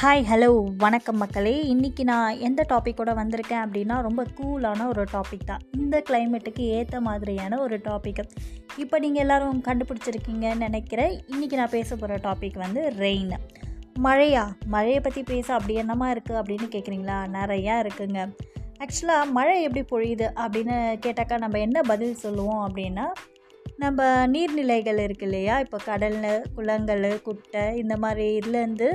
Hi hello வணக்கம் மக்களே. இன்றைக்கி நான் எந்த டாப்பிக்கோட வந்திருக்கேன் அப்படின்னா ரொம்ப கூலான ஒரு டாபிக் தான். இந்த கிளைமேட்டுக்கு ஏற்ற மாதிரியான ஒரு டாபிக் இப்போ நீங்கள் எல்லோரும் கண்டுபிடிச்சிருக்கீங்கன்னு நினைக்கிறேன். இன்றைக்கி நான் பேச போகிற டாபிக் வந்து ரெயின் மழையா? மழையை பற்றி பேச அப்படி என்னமா இருக்குது அப்படின்னு கேட்குறீங்களா நிறையா இருக்குங்க. ஆக்சுவலாக மழை எப்படி பொழியுது அப்படின்னு கேட்டாக்கா நம்ம என்ன பதில் சொல்லுவோம் அப்படின்னா நம்ம நீர்நிலைகள் இருக்கு இல்லையா? இப்போ கடல் குளங்கள் குட்டை இந்த மாதிரி இதுலேருந்து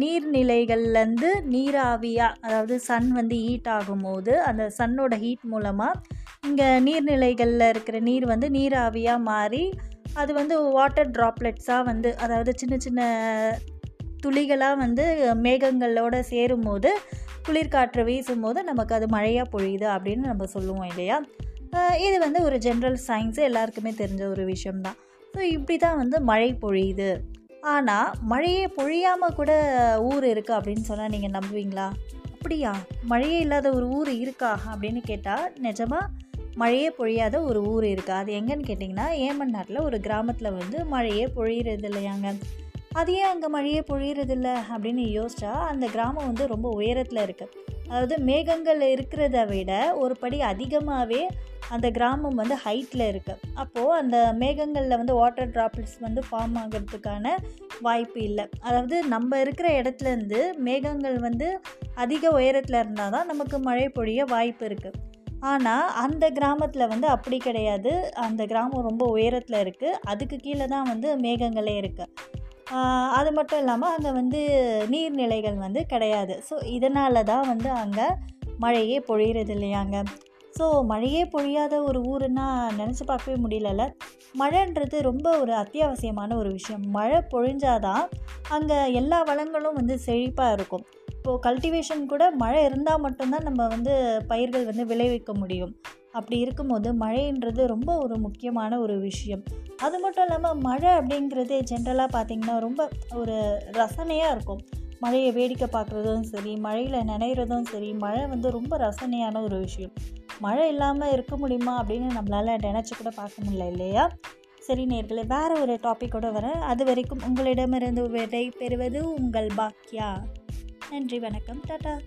நீர்நிலைகள்லேருந்து நீராவியாக அதாவது சன் வந்து ஹீட் ஆகும்போது அந்த சன்னோட ஹீட் மூலமாக இங்கே நீர்நிலைகளில் இருக்கிற நீர் வந்து நீராவியாக மாறி அது வந்து வாட்டர் ட்ராப்லெட்ஸாக வந்து அதாவது சின்ன சின்ன துளிகளாக வந்து மேகங்களோடு சேரும்போது குளிர்காற்று வீசும்போது நமக்கு அது மழையாக பொழியுது அப்படின்னு நம்ம சொல்லுவோம் இல்லையா? இது வந்து ஒரு ஜென்ரல் சயின்ஸு எல்லாருக்குமே தெரிஞ்ச ஒரு விஷயம்தான். ஸோ இப்படி தான் வந்து மழை பொழியுது. ஆனால் மழையே பொழியாமல் கூட ஊர் இருக்குது அப்படின்னு சொன்னால் நீங்கள் நம்புவீங்களா? அப்படியா? மழையே இல்லாத ஒரு ஊர் இருக்கா? அப்படின்னு கேட்டால் நிஜமாக மழையே பொழியாத ஒரு ஊர் இருக்கா? அது எங்கன்னு கேட்டிங்கன்னா ஏமன் நாட்டில் ஒரு கிராமத்தில் வந்து மழையே பொழியிறது இல்லையாங்க. அது ஏன் அங்கே மழையே பொழியிறது இல்லை அப்படின்னு யோசிச்சா அந்த கிராமம் வந்து ரொம்ப உயரத்தில் இருக்குது அதாவது மேகங்கள் இருக்கிறத விட ஒரு படி அதிகமாகவே அந்த கிராமம் வந்து ஹைட்டில் இருக்குது அப்போது அந்த மேகங்களில் வந்து வாட்டர் ட்ராப்லெட்ஸ் வந்து ஃபார்ம் ஆகிறதுக்கான வாய்ப்பு இல்லை. அதாவது நம்ம இருக்கிற இடத்துலேருந்து மேகங்கள் வந்து அதிக உயரத்தில் இருந்தால் தான் நமக்கு மழை பொழிய வாய்ப்பு இருக்குது ஆனால் அந்த கிராமத்தில் வந்து அப்படி கிடையாது. அந்த கிராமம் ரொம்ப உயரத்தில் இருக்குது அதுக்கு கீழே தான் வந்து மேகங்களே இருக்குது அது மட்டும் இல்லாமல் அங்கே வந்து நீர்நிலைகள் வந்து கிடையாது. ஸோ இதனால தான் வந்து அங்கே மழையே பொழிகிறது இல்லையாங்க. ஸோ மழையே பொழியாத ஒரு ஊருன்னா நினச்சி பார்க்கவே முடியலல்ல. மழைன்றது ரொம்ப ஒரு அத்தியாவசியமான ஒரு விஷயம். மழை பொழிஞ்சாதான் அங்கே எல்லா வளங்களும் வந்து செழிப்பாக இருக்கும். இப்போது கல்டிவேஷன் கூட மழை இருந்தால் மட்டும்தான் நம்ம வந்து பயிர்கள் வந்து விளைவிக்க முடியும். அப்படி இருக்கும்போது மழைன்றது ரொம்ப ஒரு முக்கியமான ஒரு விஷயம். அது மட்டும் இல்லாமல் மழை அப்படிங்கிறது ஜென்ரலாக பார்த்திங்கன்னா ரொம்ப ஒரு ரசனையாக இருக்கும். மழையை வேடிக்கை பார்க்குறதும் சரி மழையில் நினைகிறதும் சரி மழை வந்து ரொம்ப ரசனையான ஒரு விஷயம். மழை இல்லாமல் இருக்க முடியுமா அப்படின்னு நம்மளால் நினச்சி கூட பார்க்க முடியல இல்லையா? சரி நேர்களை வேறு ஒரு டாப்பிக்கோட வரேன். அது வரைக்கும் உங்களிடமிருந்து விடை பெறுவது உங்கள் பாக்கியா நன்றி வணக்கம். டாட்டா